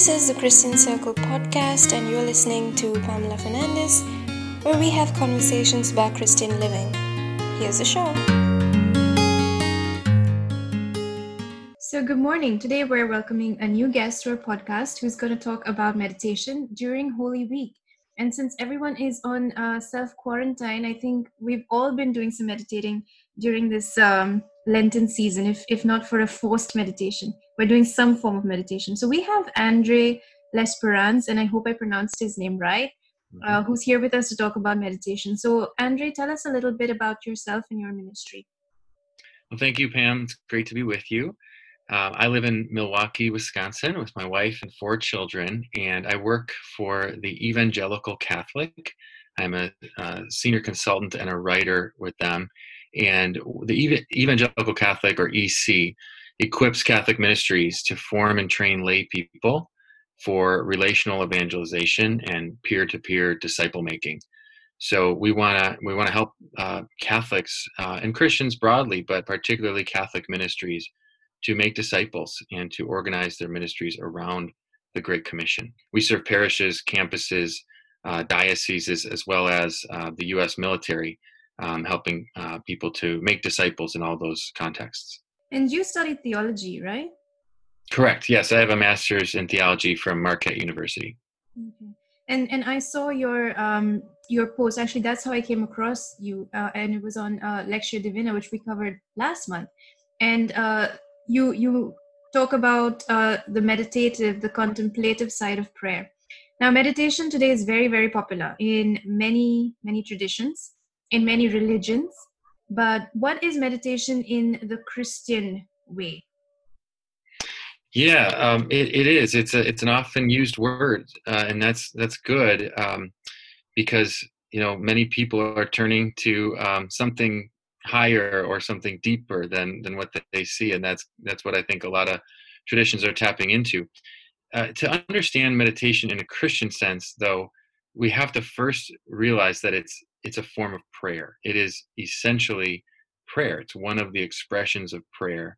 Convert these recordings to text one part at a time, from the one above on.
This is the Christian Circle podcast, and you're listening to Pamela Fernandez, where we have conversations about Christian living. Here's the show. So, good morning. Today, we're welcoming a new guest to our podcast who's going to talk about meditation during Holy Week. And since everyone is on uh, self quarantine, I think we've all been doing some meditating during this um, Lenten season, if, if not for a forced meditation. We're doing some form of meditation. So we have Andre Lesperance, and I hope I pronounced his name right, uh, mm-hmm. who's here with us to talk about meditation. So, Andre, tell us a little bit about yourself and your ministry. Well, thank you, Pam. It's great to be with you. Uh, I live in Milwaukee, Wisconsin, with my wife and four children, and I work for the Evangelical Catholic. I'm a uh, senior consultant and a writer with them. And the Evangelical Catholic, or EC, equips Catholic ministries to form and train lay people for relational evangelization and peer-to-peer disciple making. So we want to we want to help uh, Catholics uh, and Christians broadly, but particularly Catholic ministries, to make disciples and to organize their ministries around the Great Commission. We serve parishes, campuses, uh, dioceses, as well as uh, the U.S. military um, helping uh, people to make disciples in all those contexts. And you studied theology, right? Correct. Yes, I have a master's in theology from Marquette University. Okay. And and I saw your um your post. Actually, that's how I came across you, uh, and it was on uh, Lectio Divina, which we covered last month. And uh, you you talk about uh, the meditative, the contemplative side of prayer. Now, meditation today is very very popular in many many traditions in many religions. But what is meditation in the Christian way? Yeah, um, it, it is. It's a it's an often used word, uh, and that's that's good um, because you know many people are turning to um, something higher or something deeper than than what they see, and that's that's what I think a lot of traditions are tapping into. Uh, to understand meditation in a Christian sense, though, we have to first realize that it's it's a form of prayer. It is essentially prayer. It's one of the expressions of prayer.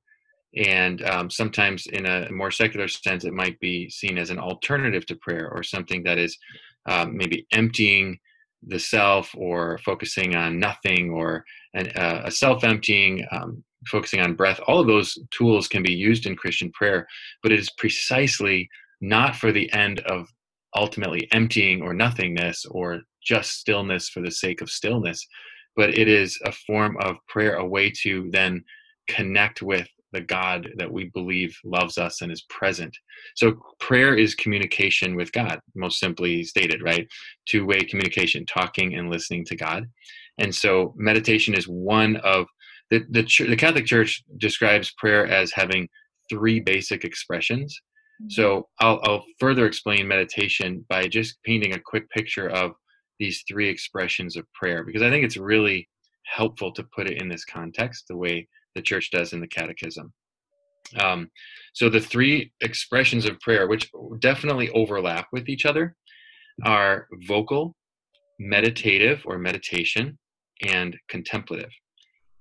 And um, sometimes, in a more secular sense, it might be seen as an alternative to prayer or something that is um, maybe emptying the self or focusing on nothing or an, uh, a self emptying, um, focusing on breath. All of those tools can be used in Christian prayer, but it is precisely not for the end of ultimately emptying or nothingness or just stillness for the sake of stillness, but it is a form of prayer, a way to then connect with the God that we believe loves us and is present. So prayer is communication with God, most simply stated, right? Two way communication, talking and listening to God. And so meditation is one of the, the, the Catholic Church describes prayer as having three basic expressions. Mm-hmm. So I'll, I'll further explain meditation by just painting a quick picture of these three expressions of prayer because I think it's really helpful to put it in this context the way the church does in the catechism. Um, so the three expressions of prayer, which definitely overlap with each other, are vocal, meditative or meditation, and contemplative.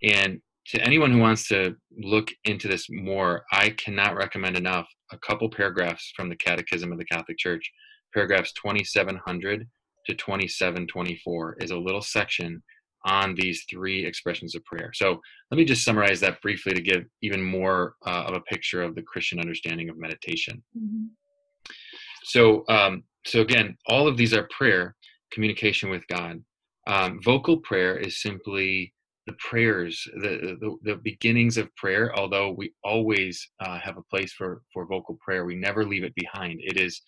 And to anyone who wants to look into this more, I cannot recommend enough a couple paragraphs from the Catechism of the Catholic Church, paragraphs 2700 to 2724 is a little section on these three expressions of prayer. So let me just summarize that briefly to give even more uh, of a picture of the Christian understanding of meditation. Mm-hmm. So, um, so again, all of these are prayer, communication with God. Um, vocal prayer is simply the prayers, the, the, the beginnings of prayer. Although we always uh, have a place for for vocal prayer, we never leave it behind. It is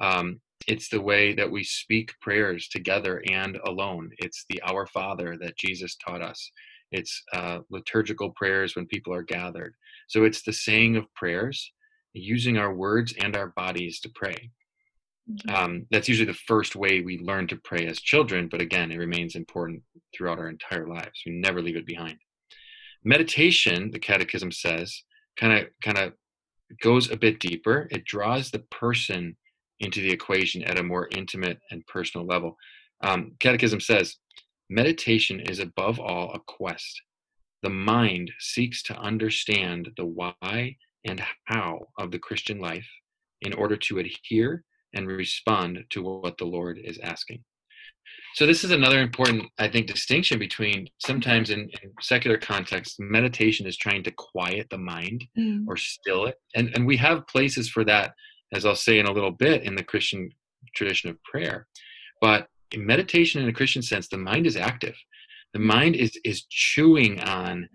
um, it's the way that we speak prayers together and alone. It's the Our Father that Jesus taught us. It's uh, liturgical prayers when people are gathered. So it's the saying of prayers, using our words and our bodies to pray. Mm-hmm. Um, that's usually the first way we learn to pray as children, but again, it remains important throughout our entire lives. We never leave it behind. Meditation, the Catechism says, kind of kind of goes a bit deeper. It draws the person into the equation at a more intimate and personal level. Um, Catechism says meditation is above all a quest. The mind seeks to understand the why and how of the Christian life in order to adhere and respond to what the Lord is asking. So this is another important, I think, distinction between sometimes in, in secular context, meditation is trying to quiet the mind mm. or still it, and and we have places for that, as I'll say in a little bit, in the Christian tradition of prayer. But in meditation, in a Christian sense, the mind is active. The mind is is chewing on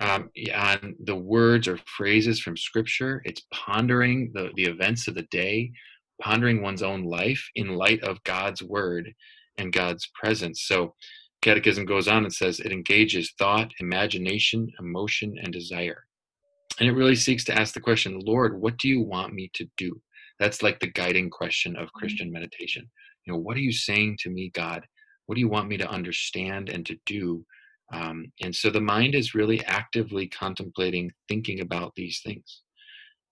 um, on the words or phrases from Scripture. It's pondering the the events of the day, pondering one's own life in light of God's word and God's presence. So, Catechism goes on and says it engages thought, imagination, emotion, and desire. And it really seeks to ask the question, Lord, what do you want me to do? That's like the guiding question of mm-hmm. Christian meditation. You know, what are you saying to me, God? What do you want me to understand and to do? Um, and so the mind is really actively contemplating, thinking about these things.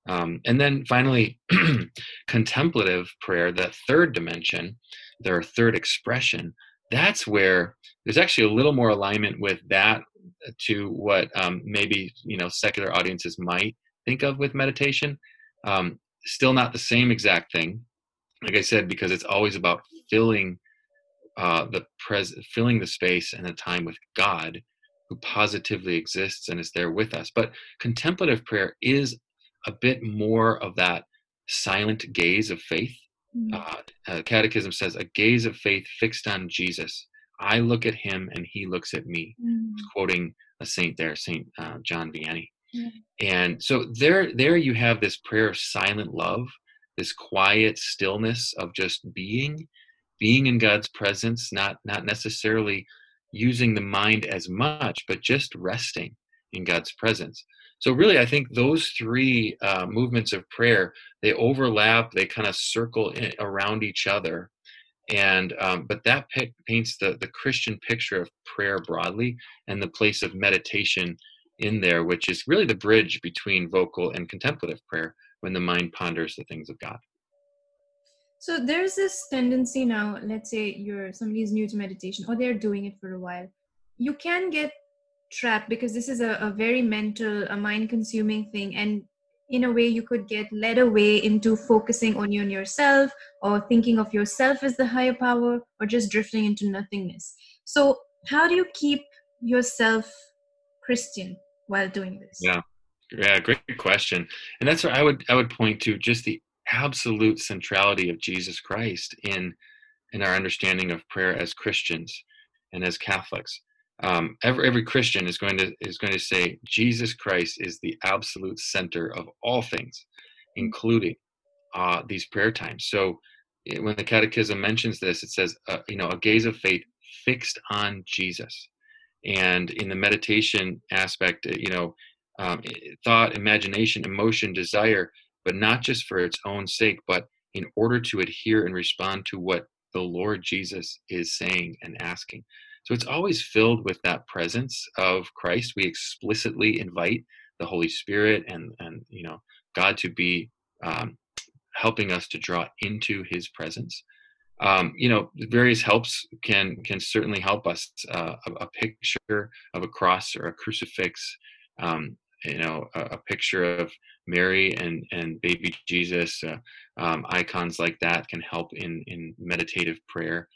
Um, and then finally, contemplative prayer, that third dimension, their third expression, that's where there's actually a little more alignment with that to what um, maybe you know secular audiences might think of with meditation. Um, still not the same exact thing, like I said, because it's always about filling uh, the pres filling the space and the time with God, who positively exists and is there with us. But contemplative prayer is a bit more of that silent gaze of faith. Mm-hmm. Uh, uh, Catechism says, a gaze of faith fixed on Jesus. I look at him and he looks at me. Mm-hmm. Quoting a saint there, Saint uh, John Vianney. And so there, there you have this prayer of silent love, this quiet stillness of just being, being in God's presence, not not necessarily using the mind as much, but just resting in God's presence. So really, I think those three uh, movements of prayer they overlap, they kind of circle in, around each other, and um, but that paints the the Christian picture of prayer broadly and the place of meditation in there, which is really the bridge between vocal and contemplative prayer when the mind ponders the things of God. So there's this tendency now. Let's say you're somebody's new to meditation, or they're doing it for a while. You can get trap because this is a, a very mental a mind consuming thing. And in a way you could get led away into focusing only on yourself or thinking of yourself as the higher power or just drifting into nothingness. So how do you keep yourself christian while doing this? Yeah. Yeah great question. And that's what i would i would point to just the absolute centrality of jesus christ in in our understanding of prayer as christians and as catholics um, every, every Christian is going to is going to say Jesus Christ is the absolute center of all things, including uh, these prayer times. So eh, when the Catechism mentions this, it says uh, you know a gaze of faith fixed on Jesus, and in the meditation aspect, eh, you know um, eh, thought, imagination, emotion, desire, but not just for its own sake, but in order to adhere and respond to what the Lord Jesus is saying and asking. So it's always filled with that presence of Christ. We explicitly invite the Holy Spirit and and you know God to be um, helping us to draw into His presence. Um, you know, various helps can can certainly help us. Uh, a, a, picture of a cross or a crucifix. Um, you know, a, a, picture of Mary and and baby Jesus. Uh, um, icons like that can help in in meditative prayer.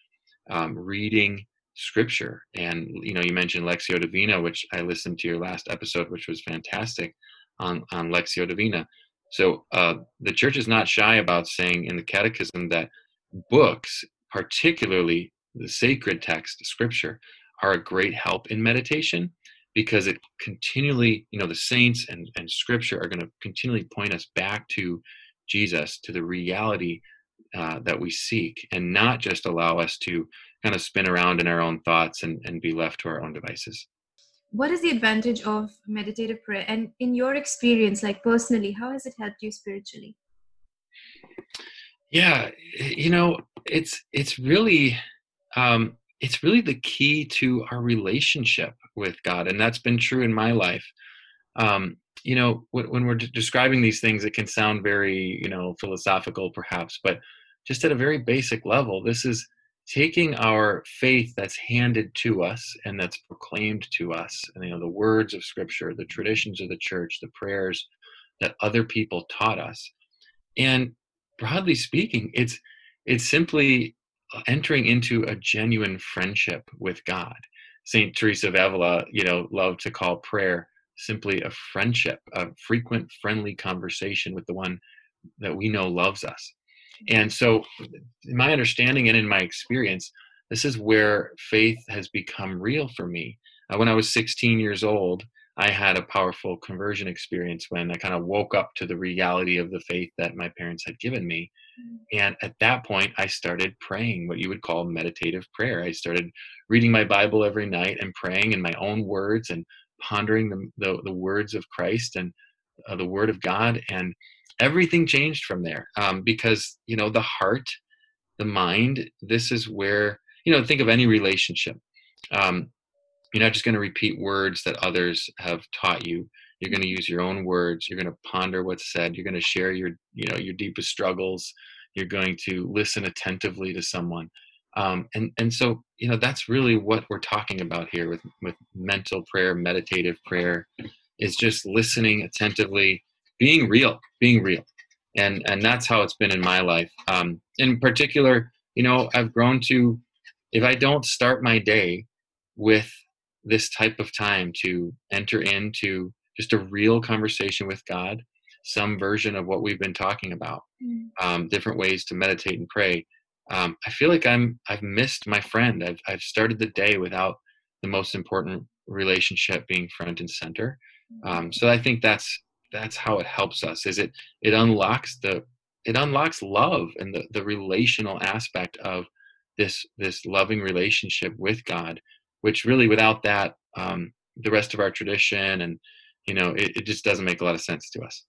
Um, reading scripture. And you know you mentioned lectio divina which i listened to your last episode which was fantastic on on lectio divina. So uh, the church is not shy about saying in the catechism that books particularly the sacred text scripture are a great help in meditation because it continually you know the saints and and scripture are going to continually point us back to jesus to the reality uh, that we seek and not just allow us to kind of spin around in our own thoughts and, and be left to our own devices. What is the advantage of meditative prayer? And in your experience, like personally, how has it helped you spiritually? Yeah, you know, it's it's really um, it's really the key to our relationship with God, and that's been true in my life. Um, you know, when we're describing these things, it can sound very, you know, philosophical, perhaps, but just at a very basic level, this is taking our faith that's handed to us and that's proclaimed to us and you know the words of scripture the traditions of the church the prayers that other people taught us and broadly speaking, it's it's simply uh, entering into a genuine friendship with God. Saint Teresa of Avila, you know, loved to call prayer simply a friendship, a frequent friendly conversation with the one that we know loves us. And so, in my understanding and in my experience, this is where faith has become real for me. Uh, when I was 16 years old, I had a powerful conversion experience when I kind of woke up to the reality of the faith that my parents had given me. And at that point, I started praying what you would call meditative prayer. I started reading my Bible every night and praying in my own words and pondering the, the, the words of Christ and uh, the Word of God. And everything changed from there um, because, you know, the heart, the mind, this is where, you know, think of any relationship. Um, you're not just going to repeat words that others have taught you. You're going to use your own words. You're going to ponder what's said. You're going to share your, you know, your deepest struggles. You're going to listen attentively to someone. Um, and and so you know that's really what we're talking about here with with mental prayer, meditative prayer, is just listening attentively, being real, being real, and and that's how it's been in my life. Um, in particular, you know, I've grown to if I don't start my day with this type of time to enter into just a real conversation with God, some version of what we've been talking about, mm. um, different ways to meditate and pray. Um, I feel like I'm I've missed my friend. I've I've started the day without the most important relationship being front and center. Um, so I think that's that's how it helps us. Is it it unlocks the it unlocks love and the, the relational aspect of this this loving relationship with God which really without that um, the rest of our tradition and you know it, it just doesn't make a lot of sense to us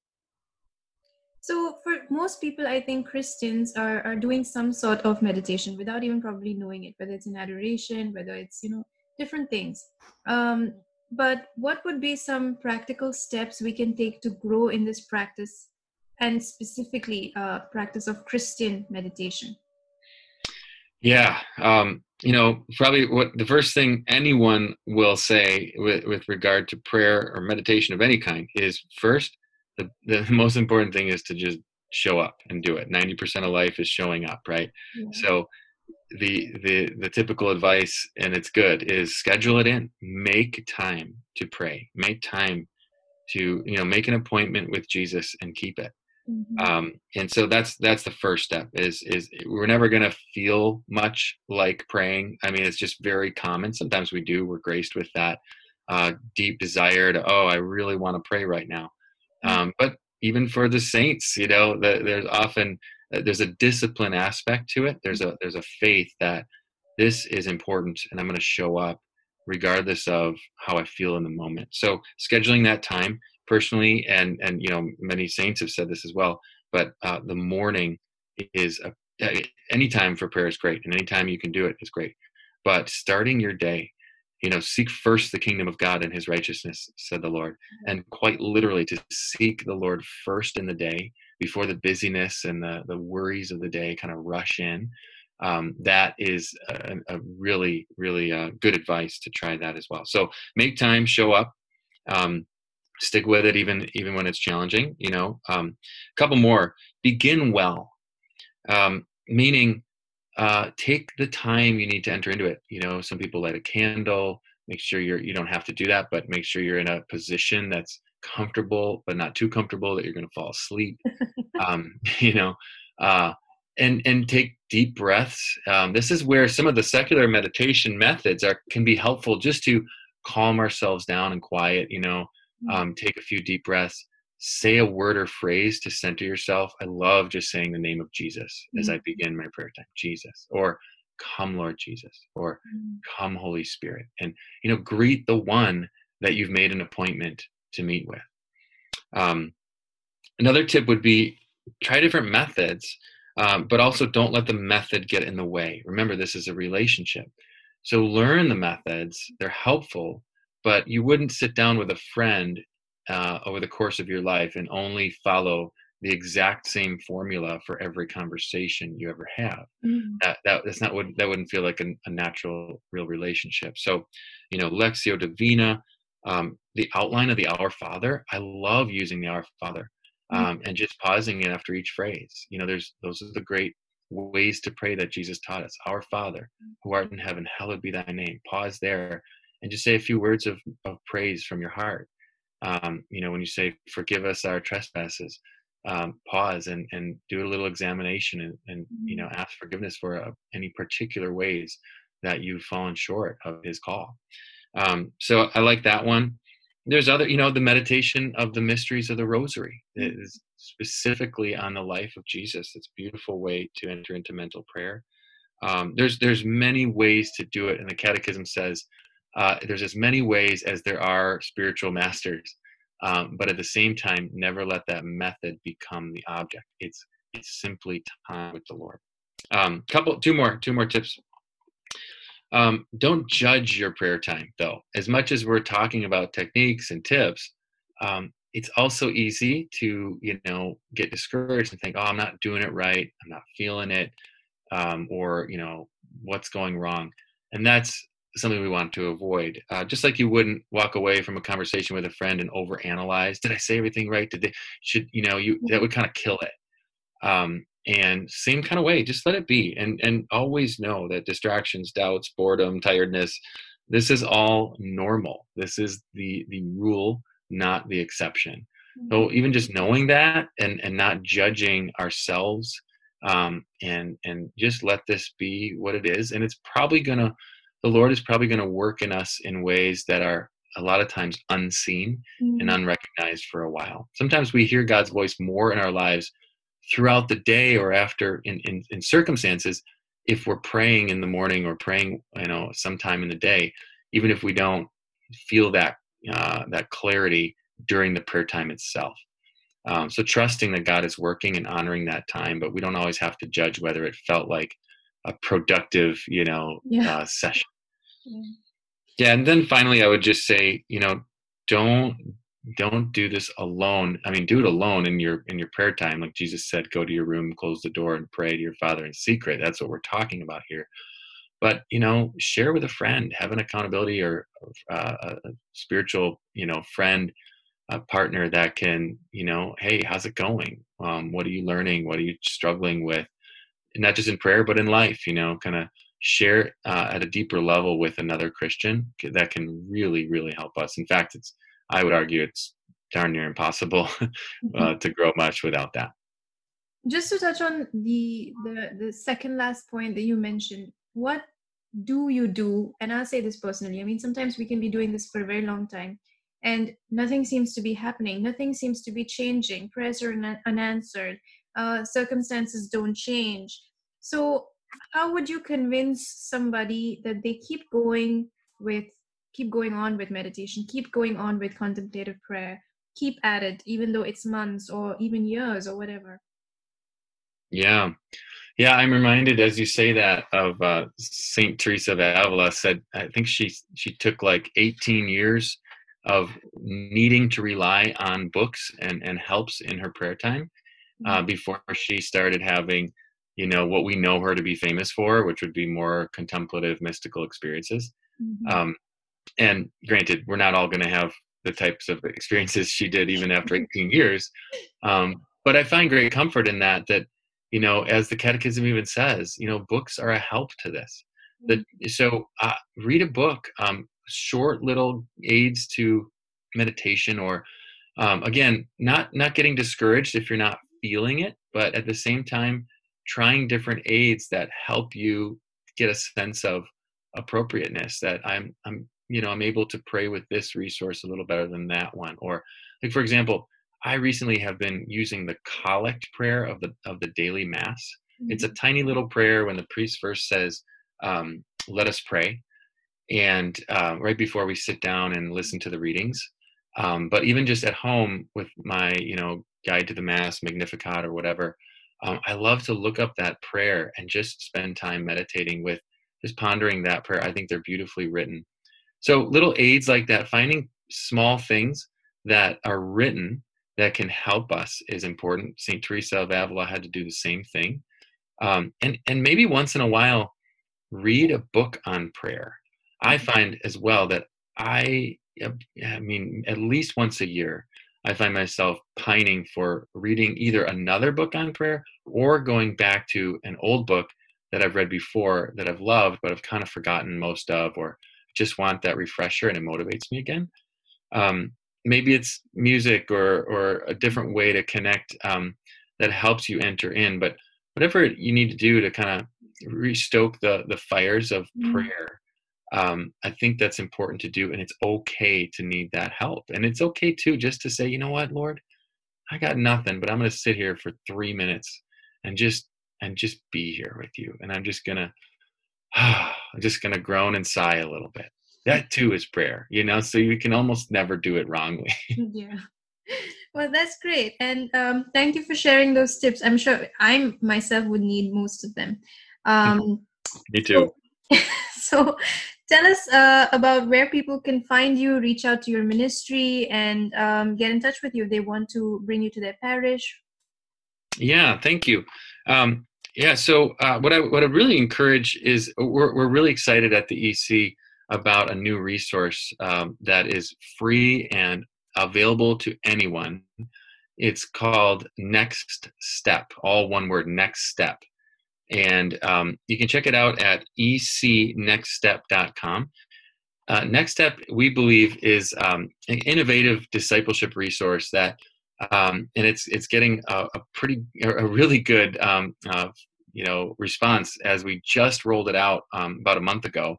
so for most people i think christians are, are doing some sort of meditation without even probably knowing it whether it's in adoration whether it's you know different things um, but what would be some practical steps we can take to grow in this practice and specifically uh, practice of christian meditation yeah um, you know, probably what the first thing anyone will say with, with regard to prayer or meditation of any kind is first, the, the most important thing is to just show up and do it. 90% of life is showing up, right? Yeah. So the the the typical advice and it's good is schedule it in. Make time to pray. Make time to you know make an appointment with jesus and keep it. Mm-hmm. Um, and so that's that's the first step is is we're never going to feel much like praying. I mean it's just very common. Sometimes we do. We're graced with that uh, deep desire to oh i really want to pray right now. Mm-hmm. um, but even for the saints you know the, there's often there's a discipline aspect to it there's a there's a faith that this is important and i'm going to show up regardless of how i feel in the moment so scheduling that time personally, and and you know many saints have said this as well. But uh, the morning is a, any time for prayer is great, and any time you can do it is great. But starting your day, you know, seek first the kingdom of God and His righteousness, said the Lord, and quite literally to seek the Lord first in the day before the busyness and the the worries of the day kind of rush in. Um, that is a, a really, really uh, good advice to try that as well. So make time, show up. Um, stick with it even even when it's challenging you know um, a couple more begin well um, meaning uh, take the time you need to enter into it you know some people light a candle make sure you're you don't have to do that but make sure you're in a position that's comfortable but not too comfortable that you're going to fall asleep um, you know uh, and and take deep breaths um, this is where some of the secular meditation methods are can be helpful just to calm ourselves down and quiet you know Mm. um, take a few deep breaths say a word or phrase to center yourself i love just saying the name of jesus mm-hmm. as i mm. begin my prayer time jesus or come lord jesus or mm-hmm. come holy spirit and you know greet the one that you've made an appointment to meet with um, another tip would be try different methods um, but also don't let the method get in the way remember this is a relationship so learn the methods they're helpful but you wouldn't sit down with a friend uh, over the course of your life and only follow the exact same formula for every conversation you ever have. Mm-hmm. That, that that's not what that wouldn't feel like a, a, natural, real relationship. So, you know, Lectio Divina, um, the outline of the Our Father. I love using the Our Father. Mm-hmm. um, and just pausing it after each phrase. You know, there's those are the great ways to pray that Jesus taught us. Our Father, who art in heaven, hallowed be thy name. Pause there and just say a few words of, of praise from your heart. Um, you know, when you say, forgive us our trespasses, um, pause and, and do a little examination and, and you know, mm-hmm. ask forgiveness for uh, any particular ways that you've fallen short of his call. Um, so I like that one. There's other, you know, the meditation of the mysteries of the rosary is specifically on the life of Jesus. It's a beautiful way to enter into mental prayer. Um, there's there's many ways to do it, and the Catechism says uh, there's as many ways as there are spiritual masters. Um, but at the same time, never let that method become the object. It's it's simply time with the Lord. Um, couple, two more, two more tips. Um, don't judge your prayer time, though. As much as we're talking about techniques and tips, um, it's also easy to you know get discouraged and think, "Oh, I'm not doing it right. I'm not feeling it," um, or you know, "What's going wrong?" And that's something we want to avoid. Uh, just like you wouldn't walk away from a conversation with a friend and overanalyze. Did I say everything right? Did they? Should you know? You that would kind of kill it. Um, and same kind of way, just let it be, and and always know that distractions, doubts, boredom, tiredness, this is all normal. This is the the rule, not the exception. So mm-hmm. even just knowing that and and not judging ourselves um, and and just let this be what it is, and it's probably gonna the Lord is probably going to work in us in ways that are a lot of times unseen mm-hmm. and unrecognized for a while. Sometimes we hear God's voice more in our lives throughout the day or after in, in, in circumstances if we're praying in the morning or praying you know sometime in the day even if we don't feel that uh, that clarity during the prayer time itself um, so trusting that god is working and honoring that time but we don't always have to judge whether it felt like a productive you know yeah. uh, session yeah. and then finally, I would just say, you know, don't don't do this alone. I mean, do it alone in your in your prayer time, like Jesus said, go to your room, close the door, and pray to your Father in secret. That's what we're talking about here. But you know, share with a friend, have an accountability or uh, a spiritual, you know, friend, a partner that can, you know, hey, how's it going? Um, what are you learning? What are you struggling with? not just in prayer, but in life. You know, kind of share uh, at a deeper level with another Christian that can really, really help us. In fact, it's I would argue it's darn near impossible uh, mm-hmm. to grow much without that. Just to touch on the, the the second last point that you mentioned, what do you do? And I'll say this personally. I mean, sometimes we can be doing this for a very long time, and nothing seems to be happening. Nothing seems to be changing. Prayers are unanswered. Uh, circumstances don't change. So how would you convince somebody that they keep going with keep going on with meditation keep going on with contemplative prayer keep at it even though it's months or even years or whatever yeah yeah i'm reminded as you say that of uh, saint teresa of avila said i think she she took like 18 years of needing to rely on books and and helps in her prayer time uh, mm-hmm. before she started having you know what we know her to be famous for which would be more contemplative mystical experiences mm-hmm. um, and granted we're not all going to have the types of experiences she did even after 18 years um, but i find great comfort in that that you know as the catechism even says you know books are a help to this that mm-hmm. so uh, read a book um, short little aids to meditation or um, again not not getting discouraged if you're not feeling it but at the same time trying different aids that help you get a sense of appropriateness that i'm i'm you know i'm able to pray with this resource a little better than that one or like for example i recently have been using the collect prayer of the of the daily mass mm-hmm. it's a tiny little prayer when the priest first says um, let us pray and uh, right before we sit down and listen to the readings um, but even just at home with my you know guide to the mass magnificat or whatever um, I love to look up that prayer and just spend time meditating with, just pondering that prayer. I think they're beautifully written. So little aids like that, finding small things that are written that can help us is important. Saint Teresa of Avila had to do the same thing, um, and and maybe once in a while, read a book on prayer. I find as well that I, I mean, at least once a year, I find myself pining for reading either another book on prayer or going back to an old book that I've read before that I've loved, but I've kind of forgotten most of, or just want that refresher and it motivates me again. Um, maybe it's music or or a different way to connect um, that helps you enter in. But whatever you need to do to kind of restoke the the fires of mm. prayer, um, I think that's important to do, and it's okay to need that help, and it's okay too just to say, you know what, Lord, I got nothing, but I'm going to sit here for three minutes and just and just be here with you, and I'm just gonna. I'm just going to groan and sigh a little bit. That too is prayer you know so you can almost never do it wrongly. Yeah. Well that's great and um, thank you for sharing those tips. I'm sure i myself would need most of them. Um, me too. so, so tell us uh, about where people can find you reach out to your ministry and um, get in touch with you if they want to bring you to their parish. Yeah thank you. Um, yeah so uh, what i what i really encourage is we're, we're really excited at the ec about a new resource um, that is free and available to anyone. It's called Next Step, all one word, Next Step. And um, you can check it out at ecnextstep.com. Uh, Next Step, we believe, is um, an innovative discipleship resource that, um, and it's it's getting a, a pretty, a really good, um, uh, you know, response as we just rolled it out um, about a month ago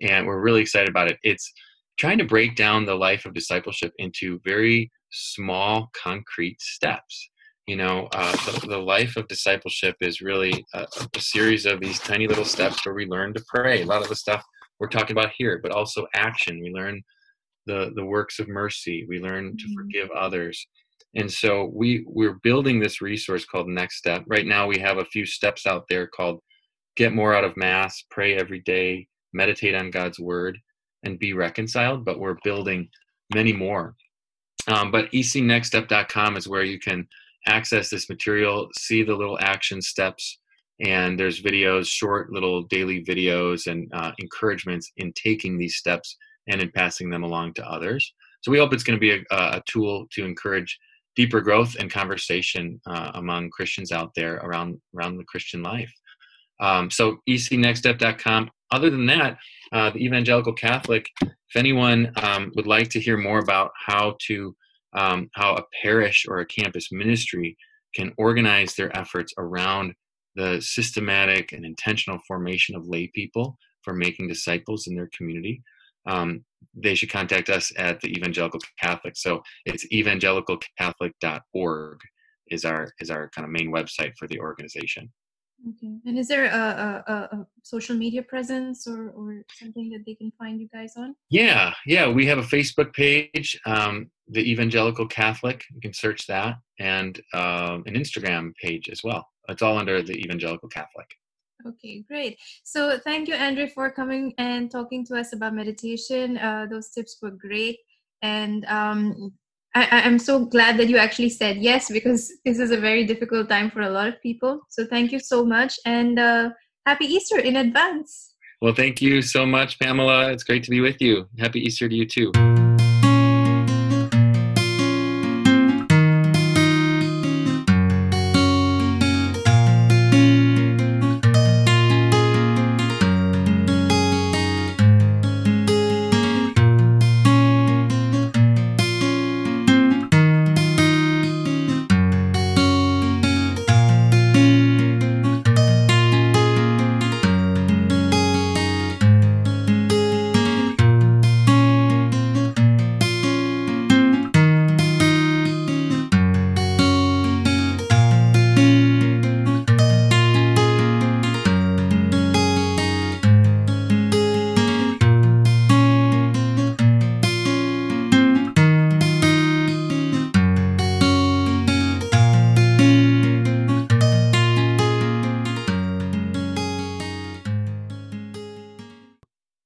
and we're really excited about it. It's trying to break down the life of discipleship into very small, concrete steps. You know, uh, the, the, life of discipleship is really a, a series of these tiny little steps where we learn to pray. A lot of the stuff we're talking about here, but also action. We learn the the works of mercy. We learn to mm-hmm. forgive others. And so we we're building this resource called Next Step. Right now we have a few steps out there called Get More Out of Mass, Pray Every Day, meditate on God's word, and be reconciled. But we're building many more. Um, but ecnextstep.com is where you can access this material, see the little action steps, and there's videos, short little daily videos, and uh, encouragements in taking these steps and in passing them along to others. So we hope it's going to be a, a tool to encourage deeper growth and conversation uh, among Christians out there around around the Christian life. Um, so ecnextstep.com other than that, uh, the Evangelical Catholic, if anyone um, would like to hear more about how to um, how a parish or a campus ministry can organize their efforts around the systematic and intentional formation of lay people for making disciples in their community, um, they should contact us at the Evangelical Catholic. So it's evangelicalcatholic.org is our is our kind of main website for the organization. Okay. And is there a, a, a, social media presence or, or something that they can find you guys on? Yeah, yeah. We have a Facebook page, um, the Evangelical Catholic. You can search that, and um, an Instagram page as well. It's all under the Evangelical Catholic. Okay, great. So thank you, Andre, for coming and talking to us about meditation. Uh, those tips were great. And um, I, am so glad that you actually said yes because this is a very difficult time for a lot of people. So thank you so much and uh, happy Easter in advance. Well, thank you so much, Pamela. It's great to be with you. Happy Easter to you too.